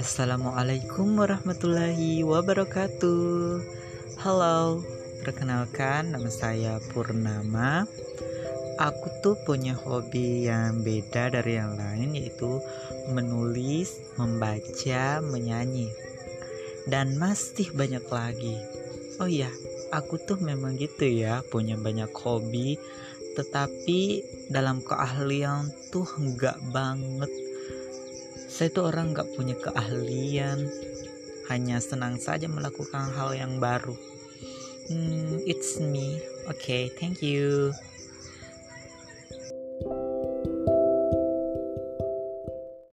Assalamualaikum warahmatullahi wabarakatuh. Halo, perkenalkan nama saya Purnama. Aku tuh punya hobi yang beda dari yang lain yaitu menulis, membaca, menyanyi. Dan masih banyak lagi. Oh iya, aku tuh memang gitu ya, punya banyak hobi tetapi dalam keahlian tuh enggak banget saya tuh orang nggak punya keahlian hanya senang saja melakukan hal yang baru. Hmm, it's me. Okay thank you